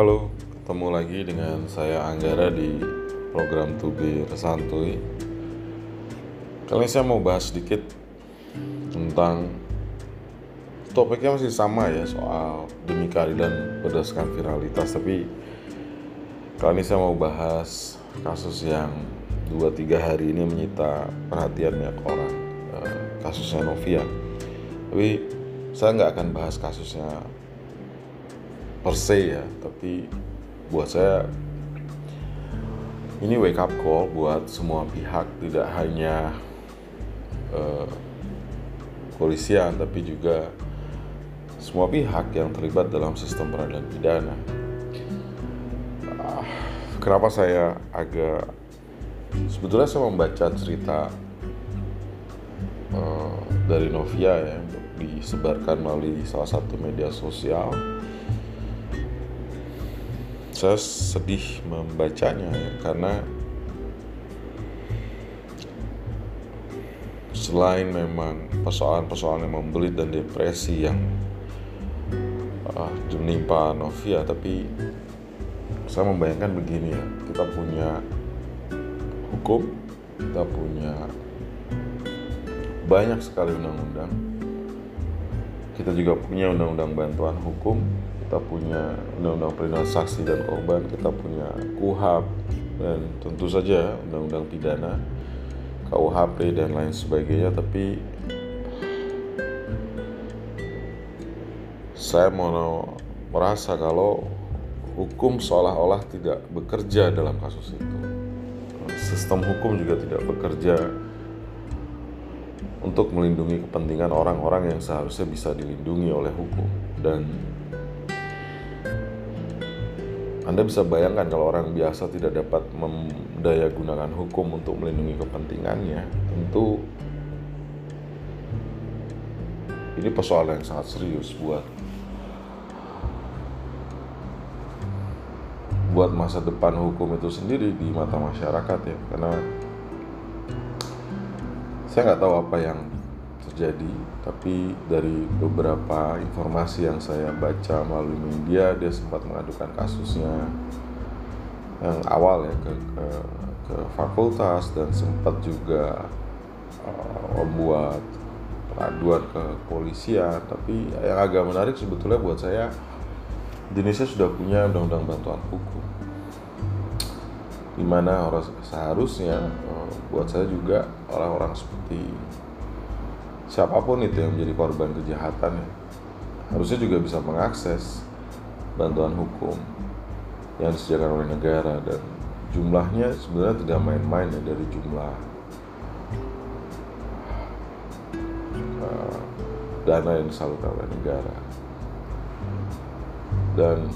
Halo, ketemu lagi dengan saya Anggara di program Tubi Santuy. Kali ini saya mau bahas sedikit tentang topiknya masih sama ya soal demi keadilan berdasarkan viralitas, tapi kali ini saya mau bahas kasus yang 2-3 hari ini menyita perhatian banyak orang, eh, kasusnya Novia. Tapi saya nggak akan bahas kasusnya per se ya tapi buat saya ini wake up call buat semua pihak tidak hanya uh, tapi juga semua pihak yang terlibat dalam sistem peradilan pidana. Uh, kenapa saya agak sebetulnya saya membaca cerita uh, dari Novia ya disebarkan melalui salah satu media sosial saya sedih membacanya ya, karena selain memang persoalan-persoalan yang membelit dan depresi yang uh, menimpa Novia tapi saya membayangkan begini ya kita punya hukum kita punya banyak sekali undang-undang kita juga punya undang-undang bantuan hukum kita punya undang-undang perlindungan saksi dan korban, kita punya KUHAP dan tentu saja undang-undang pidana, KUHP dan lain sebagainya. Tapi saya mau merasa kalau hukum seolah-olah tidak bekerja dalam kasus itu. Sistem hukum juga tidak bekerja untuk melindungi kepentingan orang-orang yang seharusnya bisa dilindungi oleh hukum dan anda bisa bayangkan kalau orang biasa tidak dapat mendaya gunakan hukum untuk melindungi kepentingannya, tentu ini persoalan yang sangat serius buat buat masa depan hukum itu sendiri di mata masyarakat ya. Karena saya nggak tahu apa yang terjadi. Tapi dari beberapa informasi yang saya baca melalui media dia sempat mengadukan kasusnya yang awal ya ke ke, ke fakultas dan sempat juga uh, membuat pengaduan ke polisian tapi yang agak menarik sebetulnya buat saya Indonesia sudah punya undang-undang bantuan hukum. Di mana orang seharusnya uh, buat saya juga orang-orang seperti siapa pun itu yang menjadi korban kejahatan ya, harusnya juga bisa mengakses bantuan hukum yang disediakan oleh negara. Dan jumlahnya sebenarnya tidak main-main ya dari jumlah uh, dana yang disalurkan oleh negara. Dan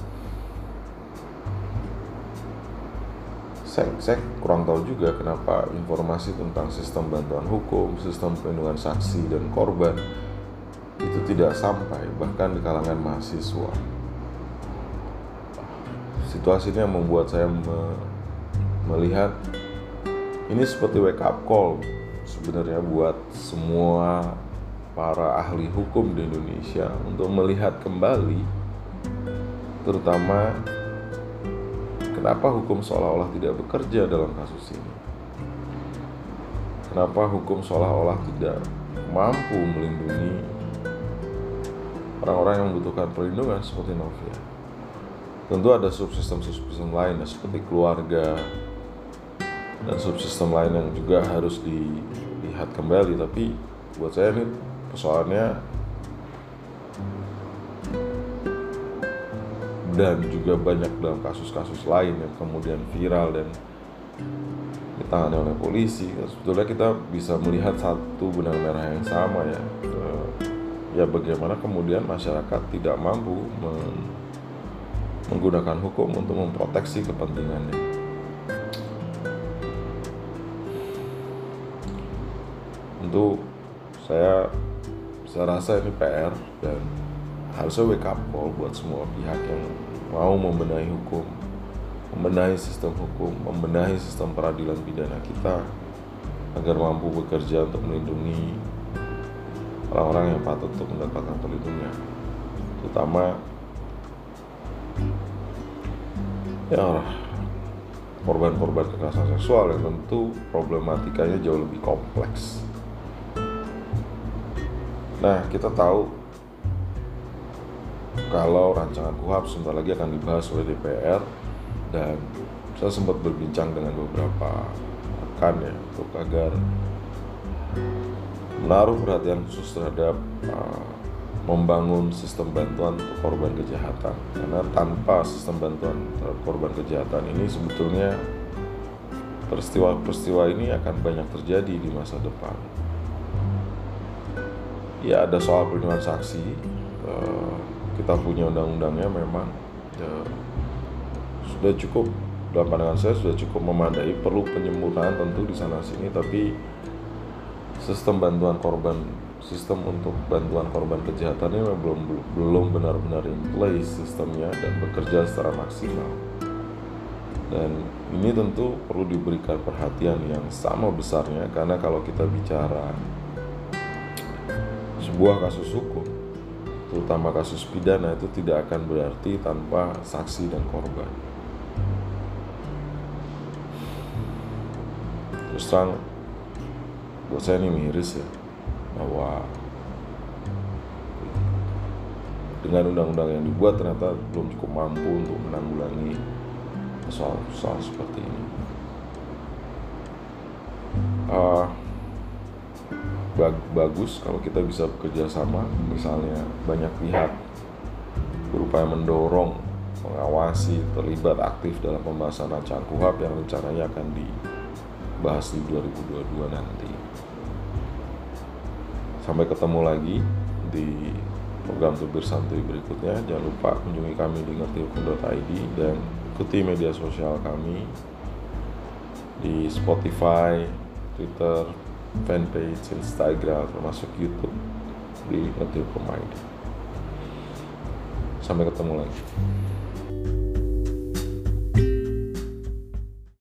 saya, saya kurang tahu juga kenapa informasi tentang sistem bantuan hukum, sistem perlindungan saksi dan korban itu tidak sampai bahkan di kalangan mahasiswa. Situasi ini yang membuat saya me melihat ini seperti wake up call sebenarnya buat semua para ahli hukum di Indonesia untuk melihat kembali terutama Kenapa hukum seolah-olah tidak bekerja dalam kasus ini? Kenapa hukum seolah-olah tidak mampu melindungi orang-orang yang membutuhkan perlindungan seperti Novia? Tentu ada subsistem-subsistem lain ya, seperti keluarga dan subsistem lain yang juga harus dilihat kembali. Tapi buat saya ini persoalannya dan juga banyak dalam kasus-kasus lain yang kemudian viral dan ditangani oleh polisi. Sebetulnya kita bisa melihat satu benang merah yang sama ya. Eh, ya bagaimana kemudian masyarakat tidak mampu menggunakan hukum untuk memproteksi kepentingannya. Untuk saya saya rasa ini PR dan harusnya wake up call buat semua pihak yang mau membenahi hukum, membenahi sistem hukum, membenahi sistem peradilan pidana kita agar mampu bekerja untuk melindungi orang-orang yang patut untuk mendapatkan perlindungan, terutama ya korban-korban kekerasan seksual yang tentu problematikanya jauh lebih kompleks. Nah, kita tahu kalau rancangan KUHAP sebentar lagi akan dibahas oleh DPR dan saya sempat berbincang dengan beberapa rekan ya untuk agar menaruh perhatian khusus terhadap uh, membangun sistem bantuan untuk korban kejahatan. Karena tanpa sistem bantuan terhadap korban kejahatan ini sebetulnya peristiwa-peristiwa ini akan banyak terjadi di masa depan. Ya ada soal perlindungan saksi eh, kita punya undang-undangnya memang ya, sudah cukup dalam pandangan saya sudah cukup memadai perlu penyempurnaan tentu di sana sini tapi sistem bantuan korban sistem untuk bantuan korban kejahatan ini belum belum benar-benar in place sistemnya dan bekerja secara maksimal. Dan ini tentu perlu diberikan perhatian yang sama besarnya karena kalau kita bicara sebuah kasus hukum, terutama kasus pidana itu tidak akan berarti tanpa saksi dan korban. Terus terang, buat saya ini miris ya bahwa dengan undang-undang yang dibuat ternyata belum cukup mampu untuk menanggulangi soal-soal seperti ini. Uh, bagus kalau kita bisa bekerja sama, misalnya banyak pihak berupaya mendorong, mengawasi, terlibat aktif dalam pembahasan rancangan KUHAP yang rencananya akan dibahas di 2022 nanti. Sampai ketemu lagi di program Tubir Santuy berikutnya. Jangan lupa kunjungi kami di ngertihukum.id dan ikuti media sosial kami di Spotify, Twitter, fanpage, Instagram, termasuk YouTube di ngertihukum.id. Sampai ketemu lagi.